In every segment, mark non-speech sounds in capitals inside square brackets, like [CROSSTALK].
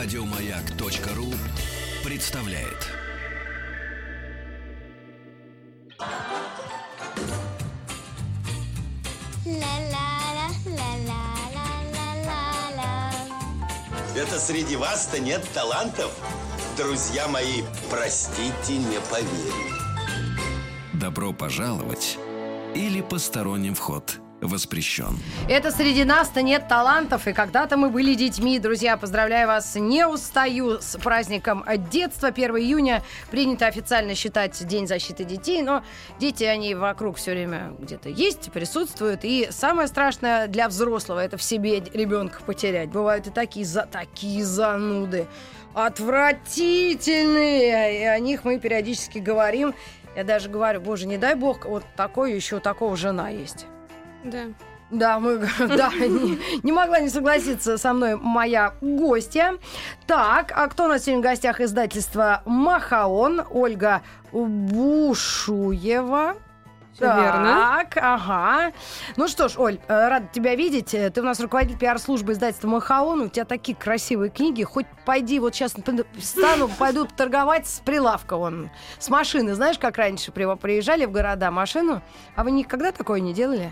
Радиомаяк.ру представляет. Это среди вас-то нет талантов? Друзья мои, простите, не поверю. Добро пожаловать или посторонним вход воспрещен. Это среди нас-то нет талантов, и когда-то мы были детьми. Друзья, поздравляю вас, не устаю с праздником детства. 1 июня принято официально считать День защиты детей, но дети, они вокруг все время где-то есть, присутствуют. И самое страшное для взрослого, это в себе ребенка потерять. Бывают и такие, за, такие зануды отвратительные. И о них мы периодически говорим. Я даже говорю, боже, не дай бог, вот такой еще у такого жена есть. Да. Да, мы, [LAUGHS] да, не, не могла не согласиться со мной моя гостья. Так, а кто у нас сегодня в гостях издательства Махаон? Ольга Бушуева. Верно. Так, ага. Ну что ж, Оль, э, рада тебя видеть. Э, Ты у нас руководитель пиар-службы издательства Махаон. У тебя такие красивые книги. Хоть пойди, вот сейчас встану, пойду торговать с прилавка вон, с машины. Знаешь, как раньше при- приезжали в города машину? А вы никогда такое не делали?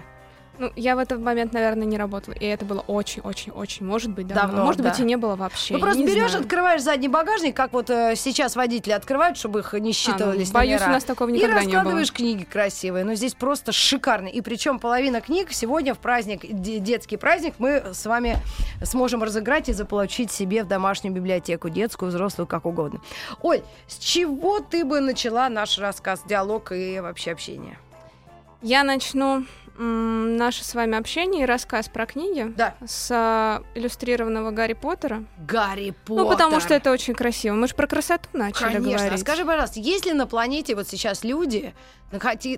Ну, я в этот момент, наверное, не работала. И это было очень-очень-очень, может быть, давно. Давно, может да. быть, и не было вообще. Ну, просто берешь, знаю. открываешь задний багажник, как вот э, сейчас водители открывают, чтобы их не считывались А, ну, боюсь, номера. у нас такого И никогда не было. раскладываешь книги красивые. Но здесь просто шикарно. И причем половина книг сегодня в праздник, де- детский праздник, мы с вами сможем разыграть и заполучить себе в домашнюю библиотеку, детскую, взрослую, как угодно. Оль, с чего ты бы начала наш рассказ, диалог и вообще общение? Я начну наше с вами общение и рассказ про книги Да. с а, иллюстрированного Гарри Поттера. Гарри Поттер. Ну, потому что это очень красиво. Мы же про красоту начали Конечно. Говорить. скажи, пожалуйста, есть ли на планете вот сейчас люди,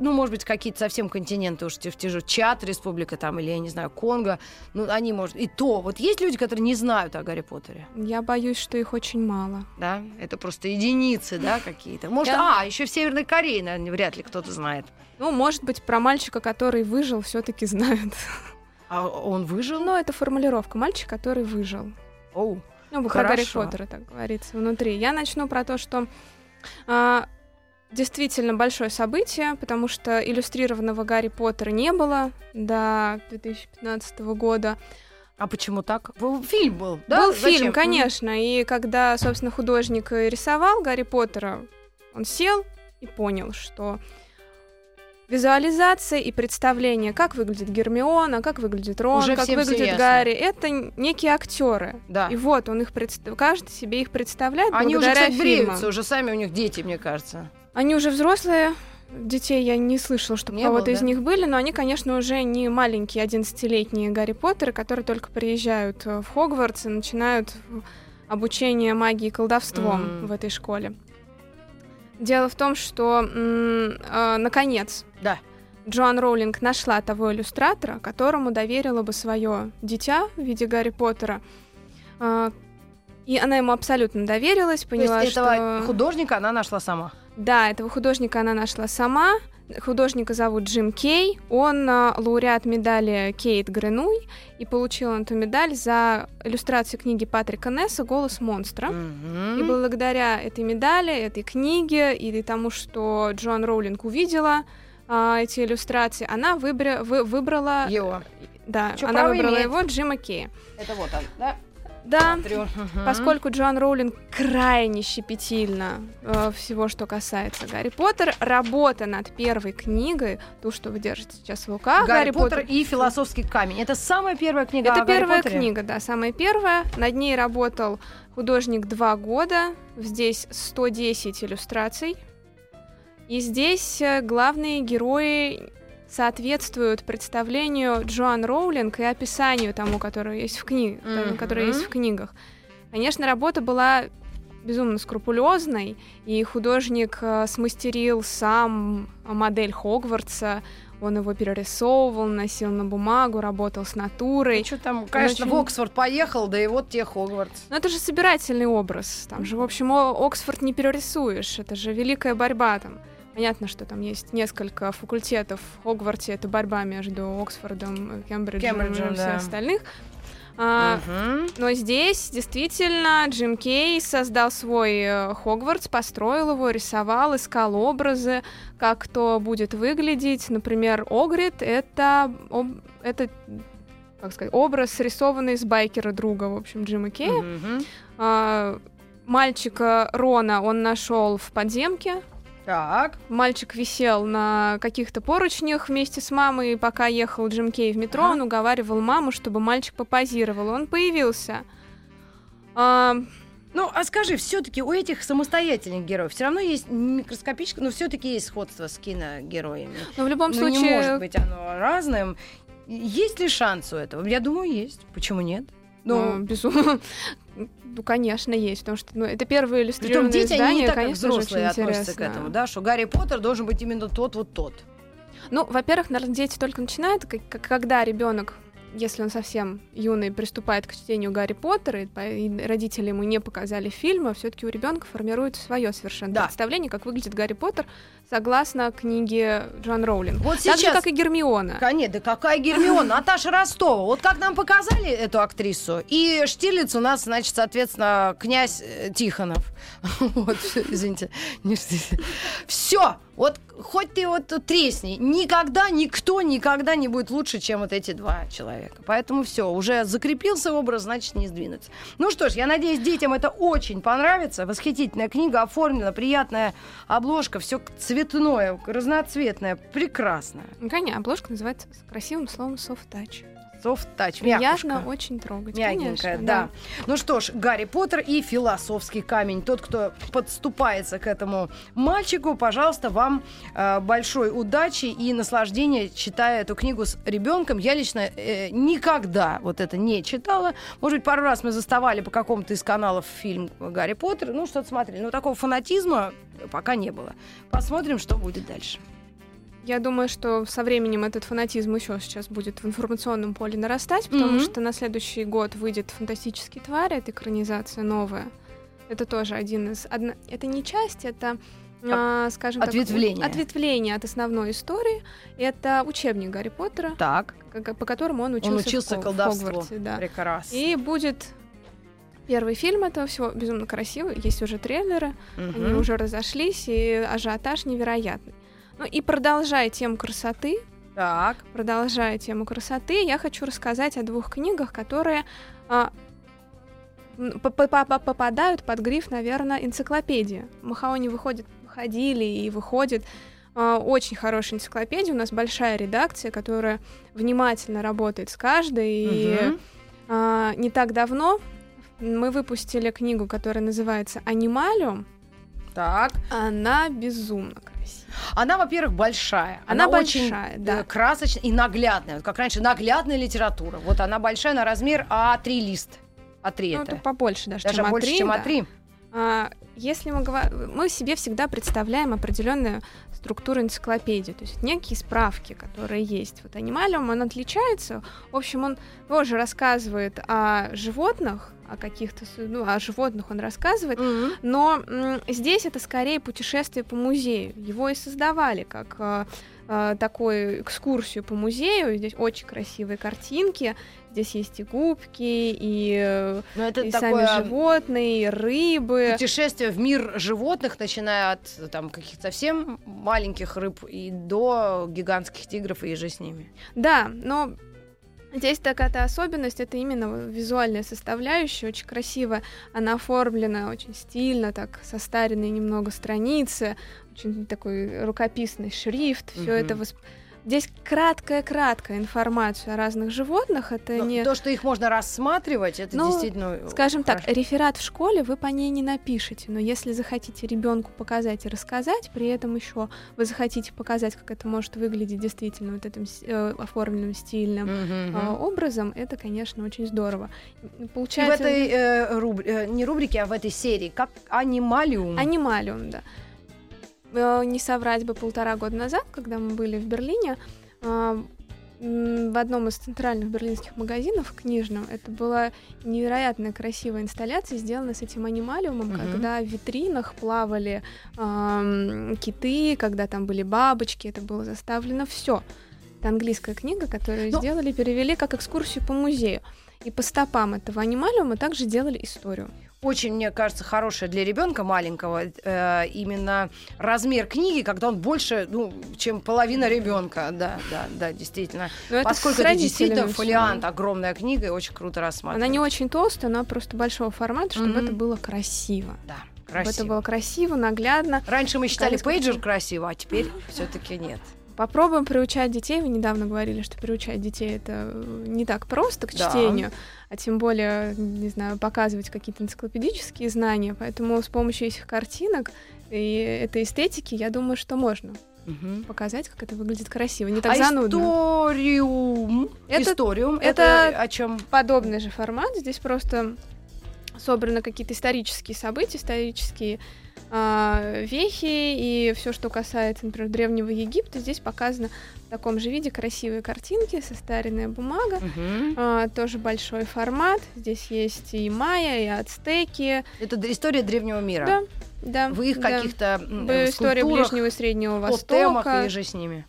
ну, может быть, какие-то совсем континенты уж в те же Чад, Республика там, или, я не знаю, Конго, ну, они, может, и то. Вот есть люди, которые не знают о Гарри Поттере, Я боюсь, что их очень мало. да? Это просто единицы, да, какие-то. Может, а, еще в Северной Корее, наверное, вряд ли кто-то знает. Ну, может быть, про мальчика, который выжил, все-таки знают. А он выжил? Но это формулировка. Мальчик, который выжил. Оу. Ну, про Гарри. Поттера, так говорится, внутри. Я начну про то, что а, действительно большое событие, потому что иллюстрированного Гарри Поттера не было до 2015 года. А почему так? В- Фильм был, да? Был Зачем? фильм, конечно, и когда, собственно, художник рисовал Гарри Поттера, он сел и понял, что визуализация и представление, как выглядит Гермиона, как выглядит Рон, Уже как выглядит ясно. Гарри, это некие актеры. Да. И вот он их представ... каждый себе их представляет Они уже, кстати, фильмам. бреются, уже сами у них дети, мне кажется. Они уже взрослые. Детей я не слышала, чтобы Не кого-то было, из да? них были, но они, конечно, уже не маленькие 11-летние Гарри Поттеры, которые только приезжают э, в Хогвартс и начинают в- обучение магии и колдовством М. в этой школе. Дело в том, что, э, наконец, Да. Джоан Роулинг нашла того иллюстратора, которому доверила бы свое дитя в виде Гарри Поттера. А, И она ему абсолютно доверилась, поняла, То есть этого что... художника она нашла сама. Да, этого художника она нашла сама. Художника зовут Джим Кей. Он а, лауреат медали Кейт Гренуй и получил он эту медаль за иллюстрацию книги Патрика Несса «Голос монстра». Мгм. И благодаря этой медали, этой книге и тому, что Джоан Роулинг увидела а, эти иллюстрации, она выбра- вы- выбрала... Его. Да, Чё, она выбрала имеет. его, Джима Кея. Это вот он, да? Да, Смотрю. Поскольку Джоан Роулинг крайне щепетильна э, всего, что касается Гарри Поттера, работа над первой книгой, ту, что вы держите сейчас в руках, Гарри, Поттер и философский камень. Это самая первая книга Это Гарри первая Поттере? книга, да, самая первая. Над ней работал художник два года. Здесь 110 иллюстраций. И здесь э, главные герои соответствуют представлению Джоан Роулинг и описанию тому, которое есть в, кни... Мгм. которое есть в книгах. Конечно, работа была безумно скрупулезной, и художник э, смастерил сам модель Хогвартса, он его перерисовывал, носил на бумагу, работал с натурой. Что там, конечно, очень- в Оксфорд поехал, да и вот тебе Хогвартс. Но это же собирательный образ. Там же, в общем, Оксфорд не перерисуешь. Это же великая борьба там. Понятно, что там есть несколько факультетов в Хогвартсе. Это борьба между Оксфордом, Кембриджем, Кембриджем, и всех да. остальных. А, Мгм. Но здесь действительно Джим Кей создал свой э, Хогвартс, построил его, рисовал, искал образы, как то будет выглядеть. Например, Огрид — это, об- это как сказать, образ, срисованный с байкера друга, в общем, Джима Кея. Мгм. А, мальчика Рона он нашел в подземке. Так. Мальчик висел на каких-то поручнях вместе с мамой, и пока ехал Джим Кей в метро, Ага. он уговаривал маму, чтобы мальчик попозировал. Он появился. А, Ну, а скажи, все-таки у этих самостоятельных героев все равно есть микроскопическое, но все-таки есть сходство с киногероями. но в любом Ну, случае, не может быть оно разным. Есть ли шанс у этого? Я думаю, есть. Почему нет? ну, Ну, безумно. Ну, конечно, есть, потому что ну, это первое притом иллюстрированное дети, они издание, не так, конечно взрослые очень относятся к интересно. этому, да, что Гарри Поттер должен быть именно тот вот тот. Ну, во-первых, наверное, дети только начинают, как- когда ребенок, если он совсем юный, приступает к чтению Гарри Поттера, и, по- и родители ему не показали фильма, все-таки у ребенка формируется свое совершенно Да. представление, как выглядит Гарри Поттер, согласно книге Джоан Роулинг. Вот Так же, сейчас... как и Гермиона. Конечно, да какая Гермиона? Наташа Ростова. Вот как нам показали эту актрису. И Штирлиц у нас, значит, соответственно, князь э, Тихонов. [LAUGHS] Вот, извините. Все. Вот хоть ты вот тресни. Никогда никто никогда не будет лучше, чем вот эти два человека. Поэтому все, уже закрепился образ, значит, не сдвинуться. Ну что ж, я надеюсь, детям это очень понравится. Восхитительная книга, оформлена, приятная обложка, все цветное, разноцветное, прекрасное. Конечно, обложка называется с красивым словом soft touch. Touch, Приятно очень трогать. Мягенькая, конечно, да. Ну что ж, Гарри Поттер и философский камень. Тот, кто подступается к этому мальчику, пожалуйста, вам э, большой удачи и наслаждения, читая эту книгу с ребенком. Я лично э, никогда вот это не читала. Может быть, пару раз мы заставали по какому-то из каналов фильм Гарри Поттер, ну что-то смотрели. Но такого фанатизма пока не было. Посмотрим, что будет дальше. Я думаю, что со временем этот фанатизм еще сейчас будет в информационном поле нарастать, потому Мгм. что на следующий год выйдет «Фантастические твари», это экранизация новая. Это тоже один из... одна- Это не часть, это, а, скажем ответвление. так... Ответвление от основной истории. Это учебник Гарри Поттера, Так, как- по которому он учился, он в учился в колдовству. Хогвартсе, да. Прекрасно. И будет первый фильм этого всего, безумно красивый, есть уже трейлеры, Мгм. они уже разошлись, и ажиотаж невероятный. Ну и продолжая тему красоты, Так. продолжая тему красоты, я хочу рассказать о двух книгах, которые а, попадают под гриф, наверное, энциклопедия. Махаони выходит, выходили и выходит а, очень хорошая энциклопедия. У нас большая редакция, которая внимательно работает с каждой. И Мгм. а, не так давно мы выпустили книгу, которая называется «Анималиум». Так. Она безумно красивая. Она, во-первых, большая. Она очень большая, э, да. красочная и наглядная. Вот как раньше, наглядная литература. Вот она большая на размер А3 лист. А3 Ну, это. побольше даже, Даже чем больше, А3, чем да. А3. А, если мы говорим, мы себе всегда представляем определенную структуру энциклопедии, то есть некие справки, которые есть. Вот анималиум, он отличается. В общем, он тоже рассказывает о животных, о каких-то, ну, о животных он рассказывает, Мгм. но м, здесь это скорее путешествие по музею. Его и создавали как э, э, такую экскурсию по музею. Здесь очень красивые картинки. Здесь есть и губки, и, Ну, это и такое сами животные, и рыбы. путешествие в мир животных, начиная от там, каких-то совсем маленьких рыб и до гигантских тигров и же с ними. Да, но здесь такая-то особенность, это именно визуальная составляющая, очень красиво. Она оформлена очень стильно, так состаренные немного страницы, очень такой рукописный шрифт, все Мгм. это восп- Здесь краткая-краткая информация о разных животных. Это Но не, То, что их можно рассматривать, это Ну, действительно скажем так, хорошо. реферат в школе вы по ней не напишете, но если захотите ребенку показать и рассказать, при этом еще вы захотите показать, как это может выглядеть действительно вот этим э, оформленным стильным а, мгм. образом, это, конечно, очень здорово. И в Получается, этой э, руб- э, не рубрике, а в этой серии, как анималиум. анималиум, да. Э, Не соврать бы полтора года назад, когда мы были в Берлине, м, в одном из центральных берлинских магазинов книжном, это была невероятно красивая инсталляция, сделана с этим анималиумом, Мгм. когда в витринах плавали ам, киты, когда там были бабочки, это было заставлено все. Это английская книга, которую Ну- сделали, перевели как экскурсию по музею. И по стопам этого анималиума также делали историю. Очень, мне кажется, хорошая для ребенка маленького э, именно размер книги, когда он больше, ну, чем половина ребенка. Да, да, да, действительно. Но это Поскольку это родителями действительно фолиант, огромная книга, и очень круто рассматривать. Она не очень толстая, она просто большого формата, чтобы Мгм. это было красиво. Да, Чтобы красиво. это было красиво, наглядно. Раньше мы считали пейджер красиво, а теперь все-таки нет. Попробуем приучать детей. Вы недавно говорили, что приучать детей это э, не так просто к Да. чтению, а тем более, не знаю, показывать какие-то энциклопедические знания. Поэтому с помощью этих картинок и этой эстетики, я думаю, что можно Мгм. показать, как это выглядит красиво. Не так а занудно. историум? Это- Историум? это- Это, о чем? Подобный же формат. Здесь просто собраны какие-то исторические события, исторические а, вехи и все, что касается, например, Древнего Египта, здесь показано в таком же виде красивые картинки, состаренная бумага. А, тоже большой формат. Здесь есть и майя, и ацтеки. Это история древнего мира. Да, да. В их да. каких-то э, скульптурах, Ближнего и Среднего по темах Востока. и же с ними.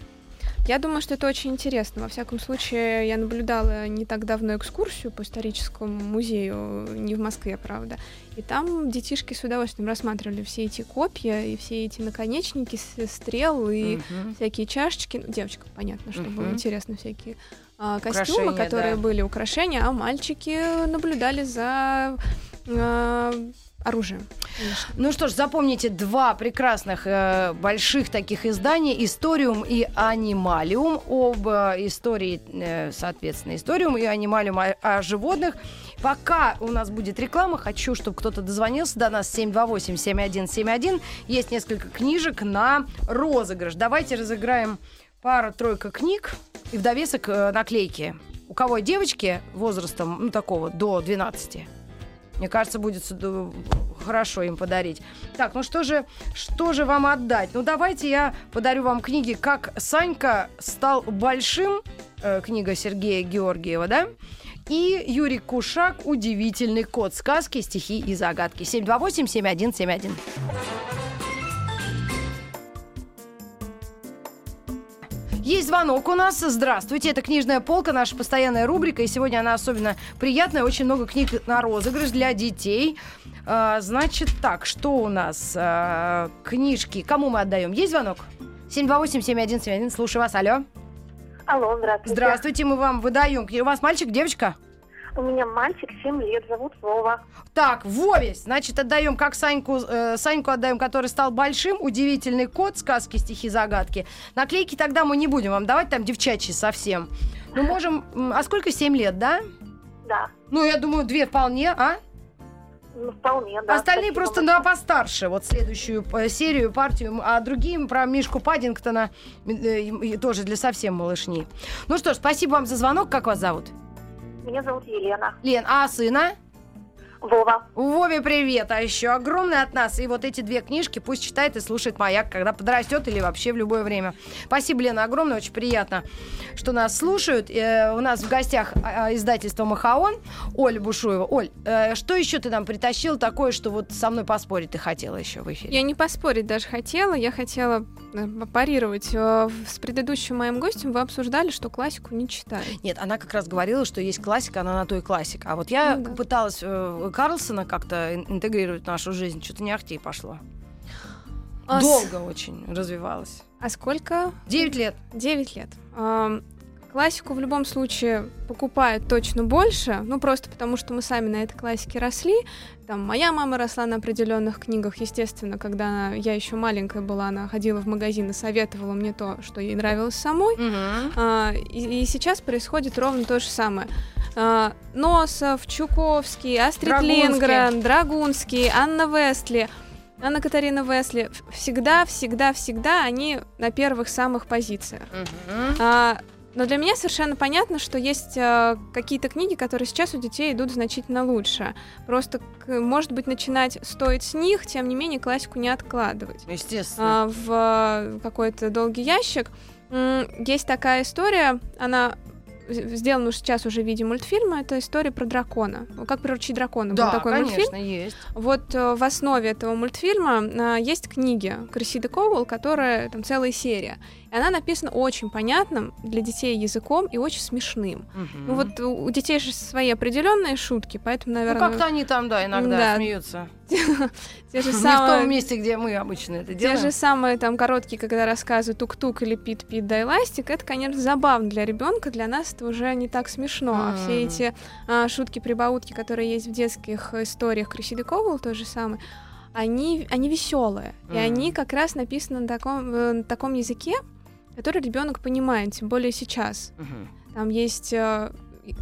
Я думаю, что это очень интересно. Во всяком случае, я наблюдала не так давно экскурсию по историческому музею, не в Москве, правда. И там детишки с удовольствием рассматривали все эти копья и все эти наконечники стрел и Мгм. всякие чашечки. Ну, девочкам понятно, что было Мгм. интересно, всякие а, костюмы, Украшения, которые да. были украшения, а мальчики наблюдали за а, оружием. конечно. Ну что ж, запомните два прекрасных э, больших таких издания «Историум» и «Анималиум». Об э, истории, э, соответственно, «Историум» и «Анималиум» о, о животных. Пока у нас будет реклама, хочу, чтобы кто-то дозвонился до нас 728-7171. Есть несколько книжек на розыгрыш. Давайте разыграем пару-тройка книг и в довесок э, наклейки. У кого девочки возрастом, ну, такого, до 12. Мне кажется, будет хорошо им подарить. Так, ну что же, что же вам отдать? Ну давайте я подарю вам книги «Как Санька стал большим», э, книга Сергея Георгиева, да? И Юрий Кушак «Удивительный кот. Сказки, стихи и загадки». 728-7171. Есть звонок у нас. Здравствуйте. Это книжная полка, наша постоянная рубрика. И сегодня она особенно приятная. Очень много книг на розыгрыш для детей. А, значит так, что у нас? А, книжки. Кому мы отдаем? Есть звонок? 728-7171. Слушаю вас. Алло. Алло, здравствуйте. Здравствуйте, мы вам выдаем. У вас мальчик, девочка? У меня мальчик 7 лет, зовут Вова. Так, Вове, значит, отдаем, как Саньку, э, Саньку отдаем, который стал большим, удивительный кот, сказки, стихи, загадки. Наклейки тогда мы не будем вам давать, там девчачьи совсем. Мы можем, а сколько, 7 лет, да? Да, Ну, я думаю, две вполне, а? ну, вполне, да. Остальные спасибо просто большое. на постарше, вот следующую э, серию, партию, а другие про Мишку Паддингтона э, тоже для совсем малышней. Ну что ж, спасибо вам за звонок, как вас зовут? Меня зовут Елена. Лен, а сына? Вова. Вове привет, а еще огромный от нас. И вот эти две книжки пусть читает и слушает «Маяк», когда подрастет или вообще в любое время. Спасибо, Лена, огромное, очень приятно, что нас слушают. Э, у нас в гостях а, издательство «Махаон» Оля Бушуева. Оль, э, что еще ты нам притащил такое, что вот со мной поспорить ты хотела еще в эфире? Я не поспорить даже хотела. Я хотела э, парировать. Э, С предыдущим моим гостем вы обсуждали, что классику не читали. Нет, она как раз говорила, что есть классика, она на то и классика. А вот я Ну да. пыталась э, Карлсона как-то ин- интегрировать в нашу жизнь, что-то не ахти пошло. А с- Долго очень развивалась. А сколько? Девять лет. 9 лет. Ам, Классику в любом случае покупают точно больше, ну просто потому, что мы сами на этой классике росли. Там моя мама росла на определенных книгах, естественно, когда она- я еще маленькая была, она ходила в магазин и советовала мне то, что ей нравилось самой. Мгм. А, и, и сейчас происходит ровно то же самое. А, Носов, Чуковский, Астрид Драгунский. Лингрен, Драгунский, Анна Вестли, Анна Катарина Весли. Всегда, всегда, всегда они на первых самых позициях. Мгм. А, но для меня совершенно понятно, что есть а, какие-то книги, которые сейчас у детей идут значительно лучше. Просто, может быть, начинать стоит с них, тем не менее, классику не откладывать Естественно. а, в какой-то долгий ящик. Есть такая история, она сделан сейчас уже в виде мультфильма, это история про дракона. Как приручить дракона. Да, Был такой конечно, мультфильм. есть. Вот э, в основе этого мультфильма а, есть книги Крисиды Коул, которая там целая серия. И она написана очень понятным для детей языком и очень смешным. Ну вот у детей же свои определенные шутки, поэтому, Ну, наверное, как-то они там, да, иногда Да. смеются. [LAUGHS] те [LAUGHS] же Не в том самые... месте, где мы обычно это Те делаем. же самые там короткие, когда рассказывают тук-тук или пит-пит да эластик, это, конечно, забавно для ребенка, для нас это уже не так смешно. А все эти а, шутки-прибаутки, которые есть в детских историях Крисиды Коул, то же самое, они, они веселые. И они как раз написаны на таком, э, на таком языке, который ребенок понимает, тем более сейчас. Там есть э,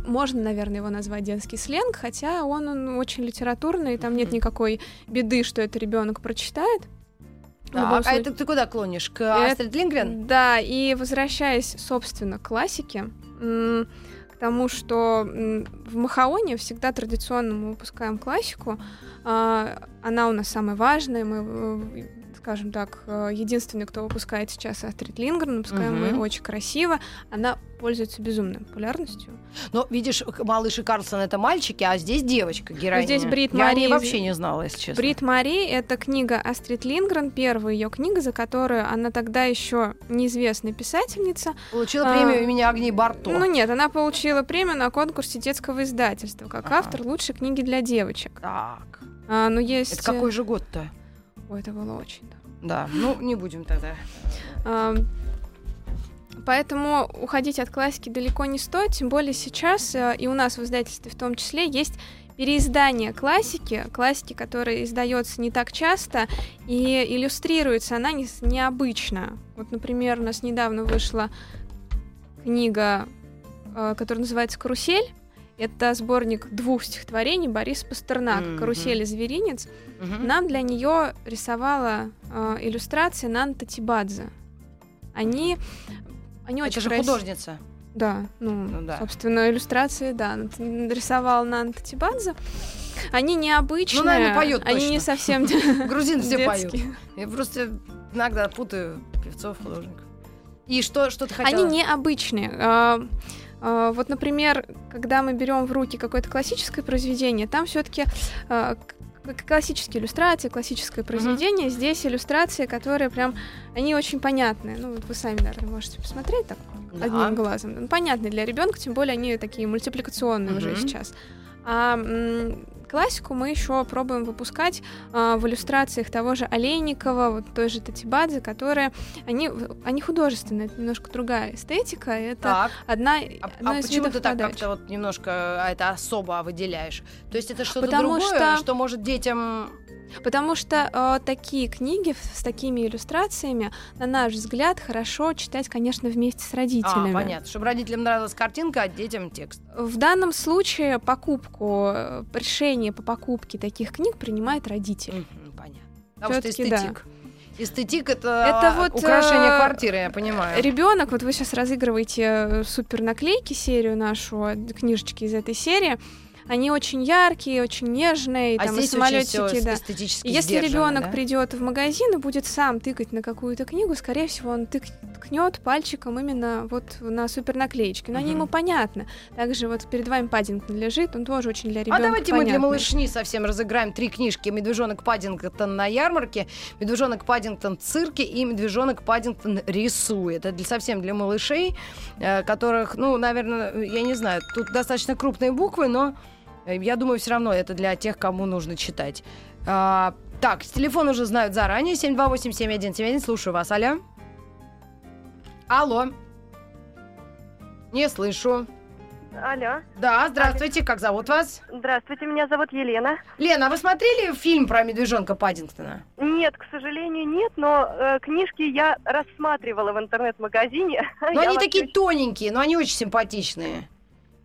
можно, наверное, его назвать детский сленг, хотя он, он очень литературный, там нет никакой беды, что это ребенок прочитает. Так, а случае- это ты куда клонишь? К Это- Астрид Лингрен? Да, и возвращаясь, собственно, к классике, к тому, что в Махаоне всегда традиционно мы выпускаем классику. а, Она у нас самая важная, мы, э, скажем так, э, единственный, кто выпускает сейчас Астрид Лингрен, выпускаем Мгм. мы очень красиво. Она пользуется безумной популярностью. Ну, видишь, малыш и Карлсон это мальчики, а здесь девочка, героиня. здесь Брит Я Мари- вообще не знала, если честно. Брит Мари — это книга Астрид Лингрен, первая ее книга, за которую она тогда еще неизвестная писательница, Получила а, премию имени Агнии Барто. Ну нет, она получила премию на конкурсе детского издательства как Ага. автор лучшей книги для девочек. Так, А, но есть... это какой же год-то? Ой, это было очень давно. Да, ну, не будем тогда. Поэтому уходить от классики далеко не стоит, тем более сейчас э, и у нас в издательстве в том числе есть переиздание классики, классики, которая издается не так часто и иллюстрируется она не, необычно. Вот, например, у нас недавно вышла книга, э, которая называется «Карусель». Это сборник двух стихотворений Бориса Пастернака Мгм. «Карусель и зверинец». Мгм. Нам для нее рисовала э, иллюстрации Нанта Тибадзе. Они, они очень Это же крас- художница. Да, ну, Ну да. собственно, иллюстрации, да, нарисовал Нанта Тибадзе. Они необычные, Ну, наверное, поёт они точно. не совсем [LAUGHS] Грузин все поют. Я просто иногда путаю певцов, художников. И что, что ты Они хотела? необычные. А, а, Вот, например, когда мы берем в руки какое-то классическое произведение, там все-таки классические иллюстрации, классическое произведение. Здесь иллюстрации, которые прям, они очень понятные. Ну, вот вы сами, наверное, можете посмотреть так Да. одним глазом. Ну, понятные для ребенка, тем более они такие мультипликационные уже Мгм. сейчас. А классику мы еще пробуем выпускать а, в иллюстрациях того же Олейникова, вот той же Татибадзе, которые они, они художественные, это немножко другая эстетика, это Так, одна, а, одно а из почему ты так как-то вот немножко а, это особо выделяешь? То есть это что-то Потому другое, что- может детям... Потому что э, такие книги с такими иллюстрациями, на наш взгляд, хорошо читать, конечно, вместе с А, родителями. понятно. Чтобы родителям нравилась картинка, а детям текст. В данном случае покупку, э, решение по покупке таких книг принимает родитель. Мгм, понятно. Потому что Всё-таки да. эстетик. Эстетик это, Это вот, украшение э, квартиры, я понимаю. Ребенок, вот вы сейчас разыгрываете э, супер наклейки серию нашу, книжечки из этой серии. Они очень яркие, очень нежные, а там здесь очень самолетики, да. эстетически Если ребенок да? придет в магазин и будет сам тыкать на какую-то книгу, скорее всего, он тык- ткнет пальчиком именно вот на супер наклеечки. Но они Мгм. ему понятны. Также вот перед вами Паддингтон лежит, он тоже очень для А ребенка давайте мы для понятный. малышни совсем разыграем три книжки. «Медвежонок Паддингтон на ярмарке», «Медвежонок Паддингтон в цирке» и «Медвежонок Паддингтон рисует». Это для, совсем для малышей, э, которых, ну, наверное, я не знаю, тут достаточно крупные буквы, но я думаю, все равно это для тех, кому нужно читать. А, так, телефон уже знают заранее. 728-7171. Слушаю вас. Алло. Алло. Не слышу. Алло. Да, здравствуйте. Как зовут вас? Здравствуйте, меня зовут Елена. Лена, а вы смотрели фильм про медвежонка Паддингтона? Нет, к сожалению, нет, но э, книжки я рассматривала в интернет-магазине. [LAUGHS] Ну, Я они вас такие тоненькие, но они очень симпатичные.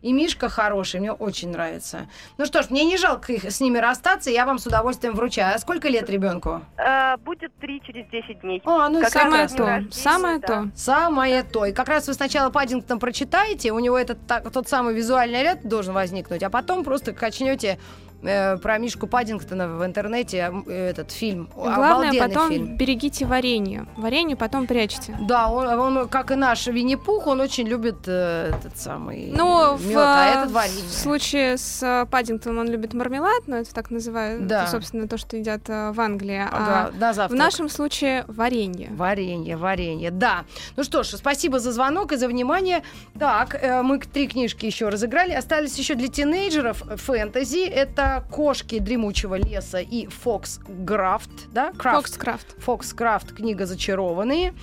И Мишка хороший, мне очень нравится. Ну что ж, мне не жалко их, с ними расстаться, я вам с удовольствием вручаю. А сколько лет ребенку? Э, будет три через 10 дней. О, ну и Как Самое раз то, рождения, самое да. то. Самое то. И как раз вы сначала Паддингтон прочитаете, у него этот так- тот самый визуальный ряд должен возникнуть, а потом просто качнете э, про Мишку Паддингтона в интернете э, этот фильм. Главное, Обалденный потом фильм. берегите варенье. Варенье потом прячьте. Да, он, он, как и наш Винни-Пух, он очень любит э, этот самый Ну, мед, в, а э, этот варенье. в случае с э, Паддингтоном он любит мармелад, но это так называют, Да. собственно, то, что едят э, в Англии. Ага, на А в завтрак. нашем случае варенье. Варенье, варенье, да. Ну что ж, спасибо за звонок и за внимание. Так, э, мы три книжки еще разыграли. Остались еще для тинейджеров фэнтези. Это «Кошки дремучего леса» и «Фокс Графт». Да? Крафт. Фокскрафт. Фокс Крафт, книга «Зачарованные».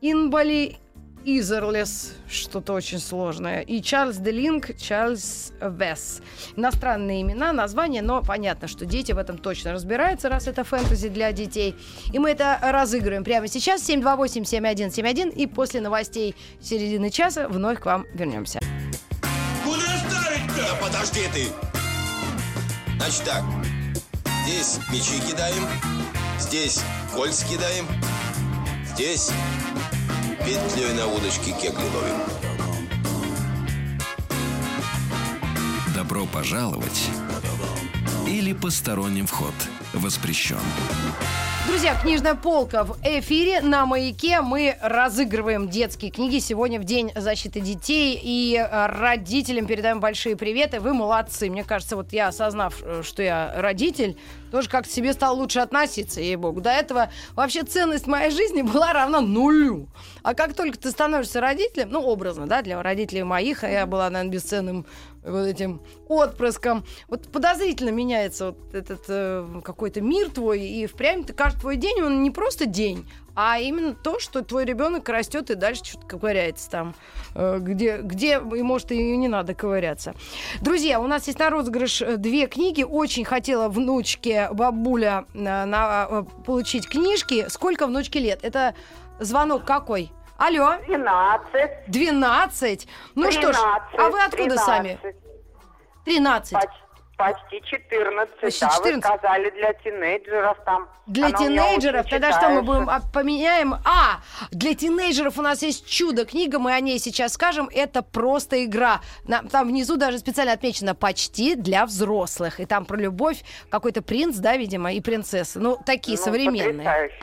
Инбали Изерлес, что-то очень сложное. И Чарльз Делинг, Чарльз Весс. Иностранные имена, названия, но понятно, что дети в этом точно разбираются, раз это фэнтези для детей. И мы это разыгрываем прямо сейчас. 728-7171. И после новостей середины часа вновь к вам вернемся. Куда ставить-то? Да подожди ты. Значит так. Здесь мячи кидаем. Здесь кольц кидаем. Здесь петлей на удочке кегли ловим. Добро пожаловать или посторонним вход воспрещен. Друзья, книжная полка в эфире. На маяке мы разыгрываем детские книги сегодня в День защиты детей. И э, родителям передаем большие приветы. Вы молодцы. Мне кажется, вот я, осознав, э, что я родитель, тоже как-то себе стал лучше относиться, ей-богу. До этого вообще ценность моей жизни была равна нулю. А как только ты становишься родителем, ну, образно, да, для родителей моих, а я была, наверное, бесценным вот этим отпрыском. Вот подозрительно меняется вот этот э, какой-то мир твой, и впрямь ты каждый твой день, он не просто день, а именно то, что твой ребенок растет и дальше что-то ковыряется там, э, где, где, и может, и не надо ковыряться. Друзья, у нас есть на розыгрыш э, две книги. Очень хотела внучке бабуля э, на- э, получить книжки. Сколько внучке лет? Это звонок какой? Алло, 12. 12. Ну что ж, 13, а вы откуда сами? 13. Поч- почти 14. Почти да, 14. вы сказали для тинейджеров там. Для Она тинейджеров, тогда что мы будем а, поменяем? А, для тинейджеров у нас есть чудо-книга, мы о ней сейчас скажем. Это просто игра. На- там внизу даже специально отмечено почти для взрослых. И там про любовь какой-то принц, да, видимо, и принцесса. Ну, такие Ну, современные. потрясающе.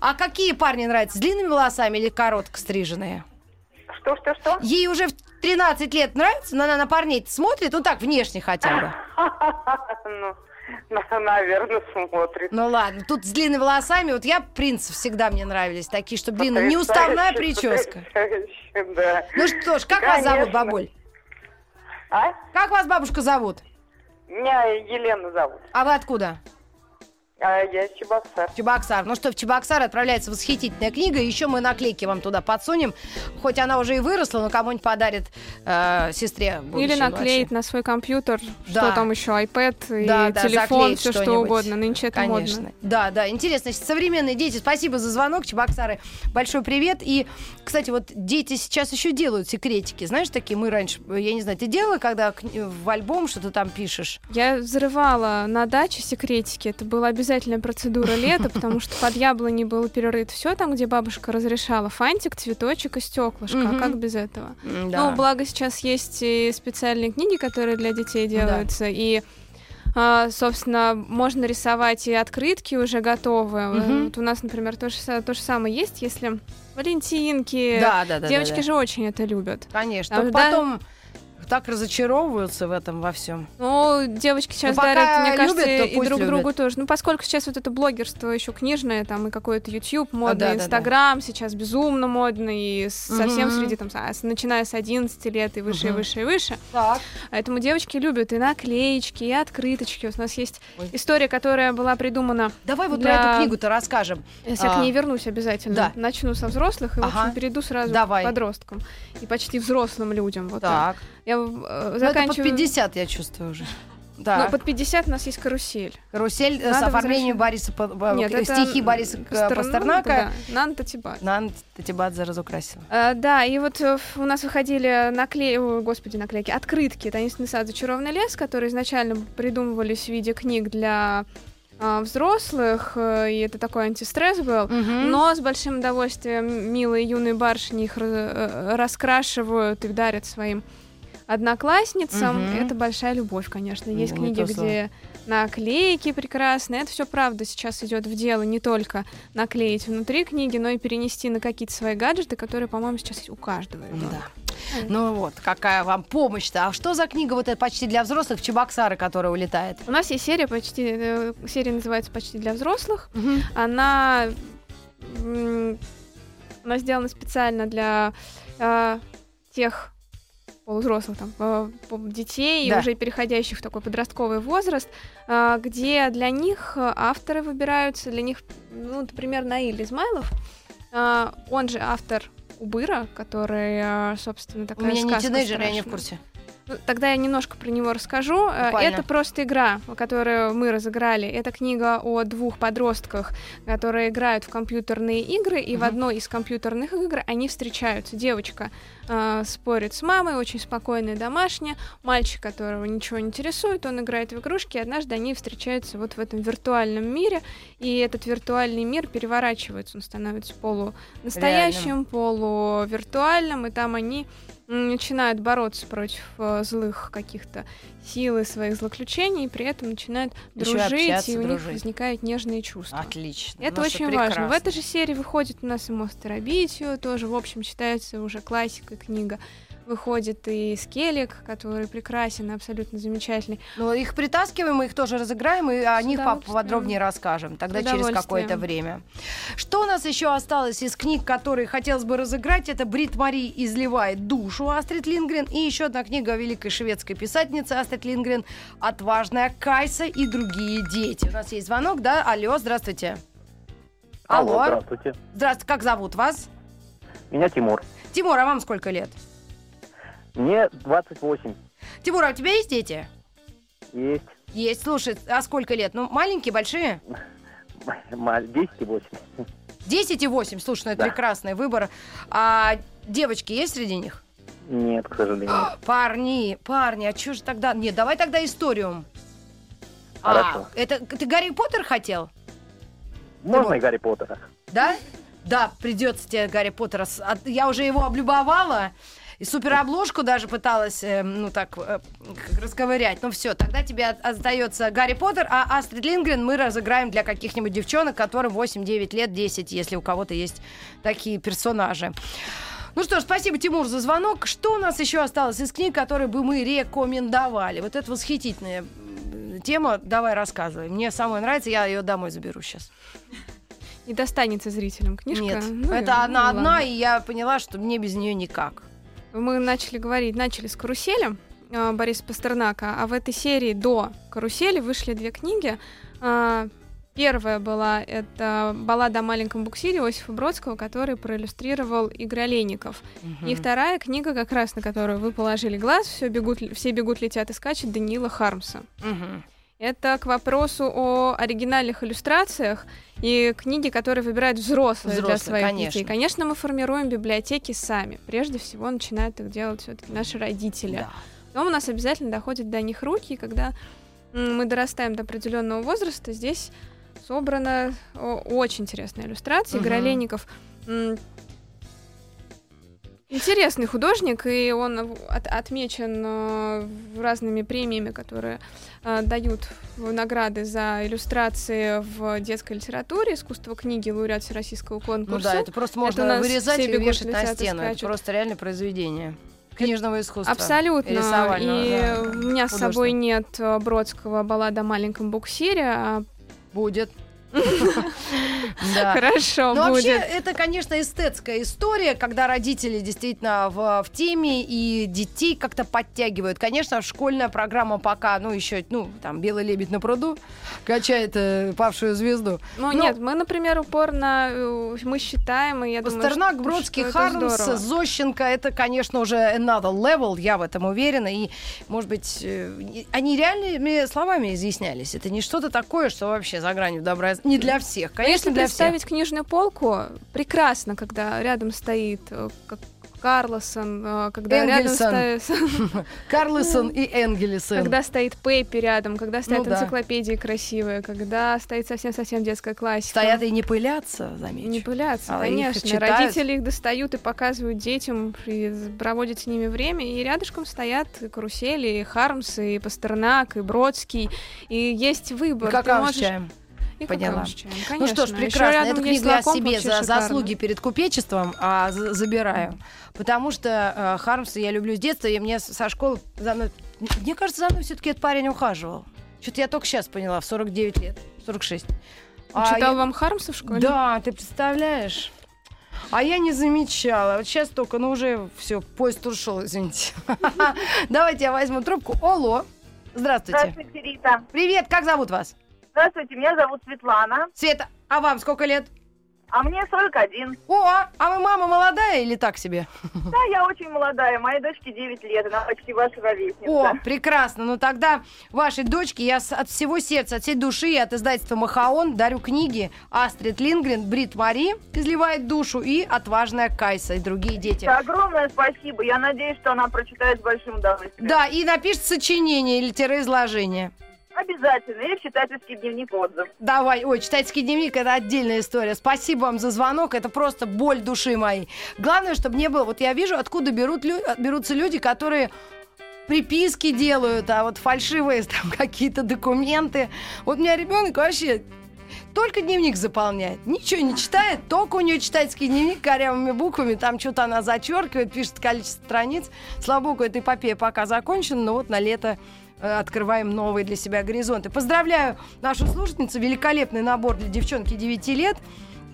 А какие парни нравятся? С длинными волосами или коротко стриженные? Что, что, что? Ей уже в 13 лет нравится, но она на парней смотрит, ну так, внешне хотя бы. Ну, на- наверное, смотрит. Ну ладно, тут с длинными волосами, вот я принцев всегда мне нравились, такие, чтобы длинные, не уставная Потрясающе, прическа. Да. Ну что ж, как вас зовут, Конечно. бабуль? А? Как вас бабушка зовут? Меня Елена зовут. А вы откуда? А я Чебоксар. Чебоксар. Ну что, в Чебоксар отправляется восхитительная книга. Еще мы наклейки вам туда подсунем. Хоть она уже и выросла, но кому-нибудь подарит э, сестре. Или будущей наклеить на свой компьютер, Да. что там еще, iPad и Да, да, телефон, все что что-нибудь. угодно. Нынче это Конечно. модно. Да, да, интересно. Значит, современные дети, спасибо за звонок, Чебоксары. Большой привет. И, кстати, вот дети сейчас еще делают секретики. Знаешь, такие мы раньше, я не знаю, ты делала, когда в альбом что-то там пишешь? Я взрывала на даче секретики. Это была обязательная процедура лета, потому что под яблони было перерыт все там, где бабушка разрешала. Фантик, цветочек и стеклышко. Мгм. А как без этого? М, Да. Ну, благо сейчас есть и специальные книги, которые для детей делаются, и а, собственно, можно рисовать и открытки уже готовые. Мгм. Вот у нас, например, то же, то же самое есть, если Валентинки. да, да, да. Девочки да, да. же очень это любят. Конечно. А, Только да. Так разочаровываются в этом во всем. Ну, девочки сейчас пока дарят, мне любят, кажется, то и друг любят. другу тоже. Ну, поскольку сейчас вот это блогерство еще книжное, там и какой-то YouTube да, модный, да, да. Инстаграм сейчас безумно модный, и совсем Мгм. среди там, а, с- начиная с 11 лет и выше, и Мгм. выше, и выше. Так. Поэтому девочки любят и наклеечки, и открыточки. У нас есть Ой. история, которая была придумана. Давай вот Для- про эту книгу-то расскажем. Если я А, к ней вернусь обязательно. да. Начну со взрослых и, в Ага. общем, перейду сразу Давай. к подросткам. И почти взрослым людям. Вот так. Так. Я э, Ну, это под заканчиваю... 50, я чувствую уже. [LAUGHS] Ну, Да. под 50 у нас есть карусель. Карусель э, с Надо оформлением возвращать. Бориса По- Нет, э, стихи Бориса Пастернака, Пастернака. Да, Нанта Тибат. Нан Татибадзе разукрасила. А, да, и вот э, у нас выходили наклей... ой, господи, наклейки, открытки «Таинственный сад. Зачарованный лес», которые изначально придумывались в виде книг для взрослых, э, и это такой антистресс был. Но с большим удовольствием милые юные барышни их ра- э, раскрашивают и дарят своим одноклассницам, Мгм. это большая любовь, конечно. Есть Да, не книги, где наклейки прекрасные. Это все правда сейчас идет в дело не только наклеить внутри книги, но и перенести на какие-то свои гаджеты, которые, по-моему, сейчас есть у каждого. ребенка. Да. Ну вот, какая вам помощь-то. А что за книга вот эта почти для взрослых Чебоксары, которая улетает? У нас есть серия почти, э, серия называется почти для взрослых. Она, м, она сделана специально для э, тех полувзрослых там, детей, Да. уже переходящих в такой подростковый возраст, э, где для них э, авторы выбираются, для них, ну, например, Наиль Измайлов, э, он же автор Убыра, который, э, собственно, У такая меня не сказка тинейджеры, я не в страшная. курсе. Ну, Тогда я немножко про него расскажу. Э, Буквально. Это просто игра, которую мы разыграли. Это книга о двух подростках, которые играют в компьютерные игры, и в Мгм. одной из компьютерных игр они встречаются. Девочка э, спорит с мамой, очень спокойная, домашняя. Мальчик, которого ничего не интересует, он играет в игрушки, и однажды они встречаются вот в этом виртуальном мире, и этот виртуальный мир переворачивается, он становится полунастоящим, полувиртуальным, и там они начинают бороться против э, злых каких-то сил и своих злоключений, и при этом начинают Ещё дружить, общаться, и у дружить. них возникают нежные чувства. Отлично. Это Ну очень важно. В этой же серии выходит у нас и «Мост Терабитию», тоже, в общем, считается уже классикой книга. Выходит и «Скеллиг», который прекрасен, и абсолютно замечательный. Ну, их притаскиваем, мы их тоже разыграем, и о С них поподробнее расскажем. Тогда через какое-то время. Что у нас еще осталось из книг, которые хотелось бы разыграть? Это Брит Мари изливает душу Астрид Лингрен и еще одна книга великой шведской писательницы Астрид Лингрен «Отважная Кайса и другие дети». У нас есть звонок, да? Алло, здравствуйте. Алло. здравствуйте. Здравствуйте, как зовут вас? Меня Тимур. Тимур, а вам сколько лет? Мне 28. Тимур, а у тебя есть дети? Есть Есть. Слушай, а сколько лет? Ну, маленькие, большие? [LAUGHS] ма- 10 и 8. 10 и 8, слушай, ну это Да. прекрасный выбор. А девочки есть среди них? Нет, к сожалению. [GASPS] Парни, парни, а что же тогда? Нет, давай тогда историум. Хорошо. А, это ты Гарри Поттер хотел? Можно и Гарри Поттера? Да? Да, придется тебе Гарри Поттера. Я уже его облюбовала. И суперобложку даже пыталась, э, ну так, э, расковырять. Ну все, тогда тебе от- остается Гарри Поттер, а Астрид Лингрен мы разыграем для каких-нибудь девчонок, которым 8-9 лет, 10, если у кого-то есть такие персонажи. Ну что ж, спасибо, Тимур, за звонок. Что у нас еще осталось из книг, которые бы мы рекомендовали? Вот это восхитительная тема. Давай рассказывай. Мне самой нравится, я ее домой заберу сейчас. Не достанется зрителям книжка. Нет, Ну это ну одна одна, ладно. и я поняла, что мне без нее никак. Мы начали говорить, начали с «Карусели» э, Бориса Пастернака, а в этой серии до «Карусели» вышли две книги. А, Первая была это баллада о маленьком буксире Иосифа Бродского, который проиллюстрировал Игорь Олейников. И вторая книга, как раз на которую вы положили глаз, все бегут, все бегут, летят и скачут Даниила Хармса. Мгм. Это к вопросу о оригинальных иллюстрациях и книги, которые выбирают взрослые, для Взрослые, своих конечно. детей. Конечно, мы формируем библиотеки сами. Прежде всего начинают их делать все-таки наши родители. Да. Но у нас обязательно доходят до них руки, и когда мы дорастаем до определенного возраста, здесь собрана очень интересная иллюстрация. Игорь Мгм. Олейников м, интересный художник, и он от- отмечен э, разными премиями, которые дают в награды за иллюстрации в детской литературе, искусство книги, лауреат всероссийского Ну конкурса. да, это просто можно нас вырезать и вешать на стену. Это просто реальное произведение книжного искусства. Абсолютно. И да, у меня с собой нет э, Бродского баллада о маленьком буксире. а Будет. [LAUGHS] Да. [LAUGHS] Хорошо Ну, вообще, будет. это, конечно, эстетская история, когда родители действительно в, в теме и детей как-то подтягивают. Конечно, школьная программа пока, ну, еще, ну, там, «Белый лебедь на пруду» качает э, павшую звезду. Ну, но- нет, мы, например, упорно э, мы считаем, и я думаю, Пастернак, что- Бродский, что Хармс. Зощенко, это, конечно, уже another level, я в этом уверена. И, может быть, э, они реальными словами изъяснялись. Это не что-то такое, что вообще за гранью добра. Не для всех, Но если конечно, для всех. представить книжную полку, прекрасно, когда рядом стоит э, как- Карлосон, э, когда Энгельсон. рядом стоит... [LAUGHS] Карлсон и Энгелисон. Когда стоит Пеппи рядом, когда стоят Ну да. энциклопедии красивые, когда стоит совсем-совсем детская классика. Стоят и не пылятся, замечу. Не пылятся, А их конечно. читают. Родители их достают и показывают детям, и проводят с ними время. И рядышком стоят и карусели, и Хармс, и Пастернак, и Бродский. И есть выбор. И Ты какао с можешь- чаем. И Поняла. чаем, Ну что ж, конечно. Прекрасно. Эту книгу я себе за шикарно. заслуги перед купечеством а, за- забираю. Потому что э, Хармса я люблю с детства, и мне со школы за мной... Мне кажется, за мной все-таки этот парень ухаживал. Что-то я только сейчас поняла, в 49 лет, 46. А Читал я- вам Хармса в школе? Да, ты представляешь? А я не замечала. Вот сейчас только, ну уже все, поезд ушел, извините. [LAUGHS] Давайте я возьму трубку. Алло. Здравствуйте. Здравствуйте, Рита. Привет, как зовут вас? Здравствуйте, меня зовут Светлана, Света, а вам сколько лет? а мне 41. О, а вы мама молодая или так себе? Да, я очень молодая, моей дочке 9 лет, она почти ваша ровесница. О, прекрасно. Ну тогда вашей дочке я от всего сердца, от всей души и от издательства Махаон дарю книги Астрид Лингрен, Брит Мари изливает душу и отважная Кайса и другие дети. Огромное спасибо, я надеюсь, что она прочитает с большим удовольствием. Да, и напишет сочинение или тире-изложение. Обязательно, или в читательский дневник отзыв. Давай, ой, читательский дневник это отдельная история. Спасибо вам за звонок, это просто боль души моей. Главное, чтобы не было. Вот я вижу, откуда берут, лю- берутся люди, которые приписки делают, а вот фальшивые [LAUGHS] там какие-то документы. Вот у меня ребенок вообще только дневник заполняет, ничего не читает, только у нее читательский дневник корявыми буквами, там что-то она зачеркивает, пишет количество страниц. Слава богу, эта эпопея пока закончена, но вот на лето э, открываем новые для себя горизонты. Поздравляю нашу слушательницу, великолепный набор для девчонки 9 лет.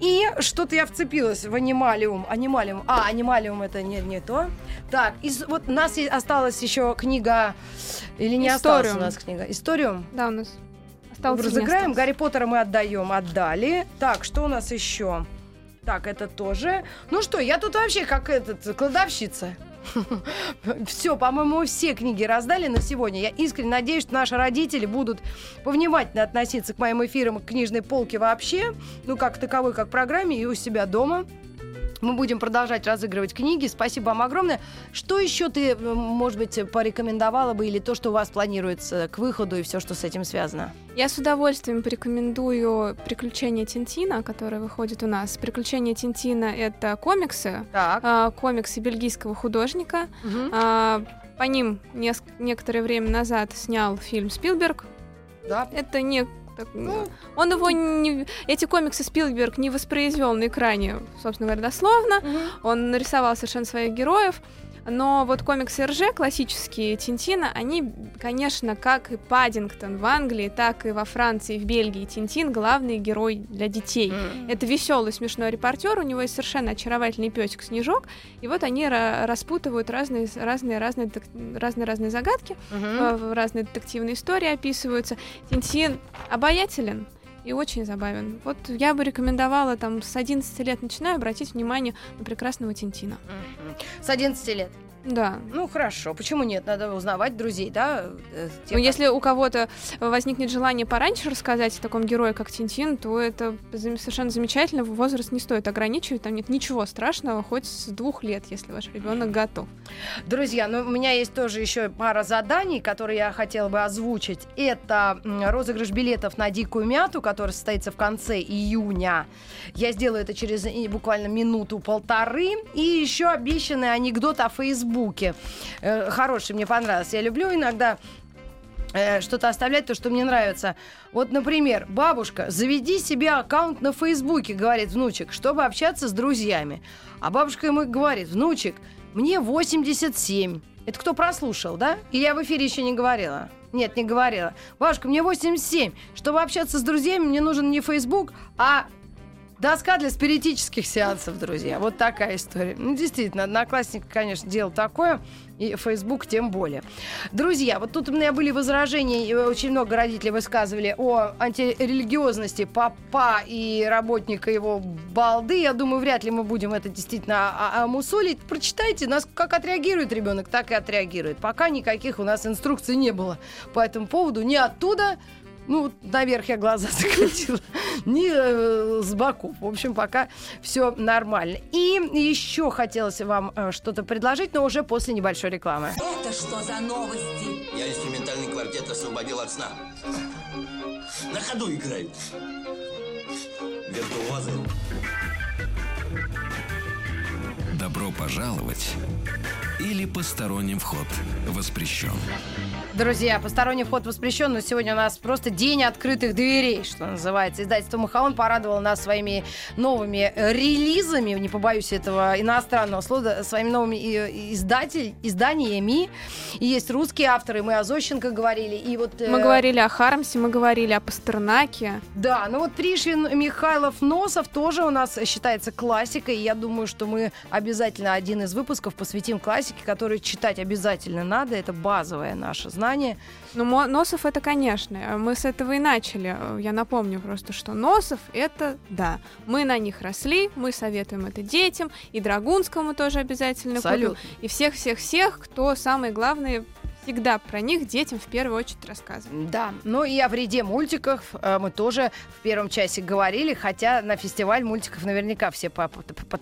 И что-то я вцепилась в анималиум. Анималиум. А, анималиум это не, не то. Так, из, вот у нас осталась еще книга... Или не осталась у Историум. нас книга? Историум? Да, у нас осталось Разыграем. Гарри Поттера мы отдаем. Отдали. Так, что у нас еще? Так, это тоже. Ну что, я тут вообще как этот, кладовщица. [LAUGHS] Все, по-моему, все книги раздали на сегодня. Я искренне надеюсь, что наши родители будут повнимательно относиться к моим эфирам к книжной полке вообще, ну, как таковой, как программе, и у себя дома. Мы будем продолжать разыгрывать книги. Спасибо вам огромное. Что еще ты, м, может быть, порекомендовала бы, или то, что у вас планируется к выходу, и все, что с этим связано? Я с удовольствием порекомендую «Приключения Тинтина», которые выходят у нас. «Приключения Тинтина» — это комиксы, Так. а, комиксы бельгийского художника. А, По ним неск- некоторое время назад снял фильм Спилберг. Да. Это не так, Ну. он его не, эти комиксы Спилберг не воспроизвел на экране, собственно говоря, дословно. Он нарисовал совершенно своих героев. Но вот комиксы РЖ, классические Тинтина, они, конечно, как и Паддингтон в Англии, так и во Франции, в Бельгии, Тинтин главный герой для детей. М. Это веселый, смешной репортер, у него есть совершенно очаровательный песик Снежок, и вот они ра- распутывают разные, разные, разные, разные, разные загадки, э, разные детективные истории описываются. Тинтин обаятелен и очень забавен. Вот я бы рекомендовала там с 11 лет начинаю обратить внимание на прекрасного Тинтина. С 11 лет. Да. Ну, хорошо. Почему нет? Надо узнавать друзей, да? э, тех, Ну, если у кого-то возникнет желание пораньше рассказать о таком герое, как Тинтин, то это совершенно замечательно. Возраст не стоит ограничивать, там нет ничего страшного, хоть с двух лет, если ваш ребенок готов. Друзья, ну у меня есть тоже еще пара заданий, которые я хотела бы озвучить. Это розыгрыш билетов на дикую мяту, который состоится в конце июня. Я сделаю это через буквально минуту-полторы. И еще обещанный анекдот о Фейсбуке. Э, хороший, мне понравился. Я люблю иногда э, что-то оставлять, то, что мне нравится. Вот, например, бабушка, заведи себе аккаунт на Фейсбуке, говорит внучек, чтобы общаться с друзьями. А бабушка ему говорит, внучек, мне 87. Это кто прослушал, да? Или я в эфире еще не говорила? Нет, не говорила. Бабушка, мне 87. Чтобы общаться с друзьями, мне нужен не Фейсбук, а доска для спиритических сеансов, друзья. Вот такая история. Ну, действительно, одноклассник, конечно, делал такое, и Facebook тем более. Друзья, вот тут у меня были возражения, и очень много родителей высказывали о антирелигиозности папа и работника его балды. Я думаю, вряд ли мы будем это действительно а- а- мусолить. Прочитайте, нас как отреагирует ребенок, так и отреагирует. Пока никаких у нас инструкций не было по этому поводу. Ни оттуда, ну, наверх я глаза [LAUGHS] закатила. Ни э, с боков. В общем, пока все нормально. И еще хотелось вам э, что-то предложить, но уже после небольшой рекламы. Это что за новости? Я инструментальный квартет освободил от сна. На ходу играют. Виртуозы. Добро пожаловать или посторонним вход воспрещен. Друзья, посторонний вход воспрещен, но сегодня у нас просто день открытых дверей, что называется. Издательство Махаон порадовало нас своими новыми э, релизами, не побоюсь этого иностранного слова, своими новыми э, издатель, изданиями. И есть русские авторы, мы о Зощенко говорили. И вот, э, Мы говорили о Хармсе, мы говорили о Пастернаке. Да, ну вот Пришвин, Михайлов, Носов тоже у нас считается классикой. И я думаю, что мы обязательно один из выпусков посвятим классике, которую читать обязательно надо. Это базовое наше знание. Ну, Носов это, конечно. Мы с этого и начали. Я напомню просто, что Носов это, да, мы на них росли, мы советуем это детям, и Драгунскому тоже обязательно Салют. купим. И всех-всех-всех, кто самые главные всегда про них детям в первую очередь рассказываем. Да, ну и о вреде мультиков э, мы тоже в первом часе говорили, хотя на фестиваль мультиков наверняка все по- по- по-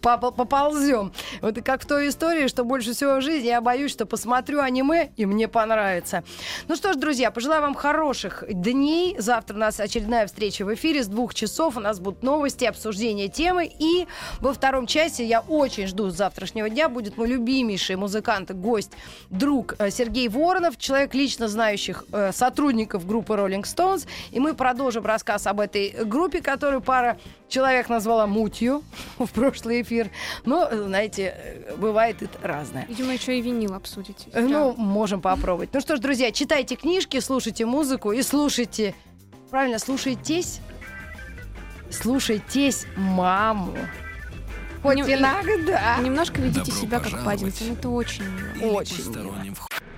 по- по- поползем. Вот как в той истории, что больше всего в жизни я боюсь, что посмотрю аниме и мне понравится. Ну что ж, друзья, пожелаю вам хороших дней. Завтра у нас очередная встреча в эфире с двух часов. У нас будут новости, обсуждение темы. И во втором часе я очень жду завтрашнего дня. Будет мой любимейший музыкант, гость, друг э, Сергей Воронов, человек, лично знающих э, сотрудников группы Rolling Stones. И мы продолжим рассказ об этой группе, которую пара человек назвала мутью [LAUGHS] в прошлый эфир. Но, э, знаете, э, бывает это разное. Видимо, еще и винил обсудите. Э, Ну, можем попробовать. Ну что ж, друзья, читайте книжки, слушайте музыку и слушайте... Правильно, слушайтесь. Слушайтесь маму. Хоть Не- иногда. Немножко ведите Добро себя как. Паддингтон, это очень мило. Очень вход.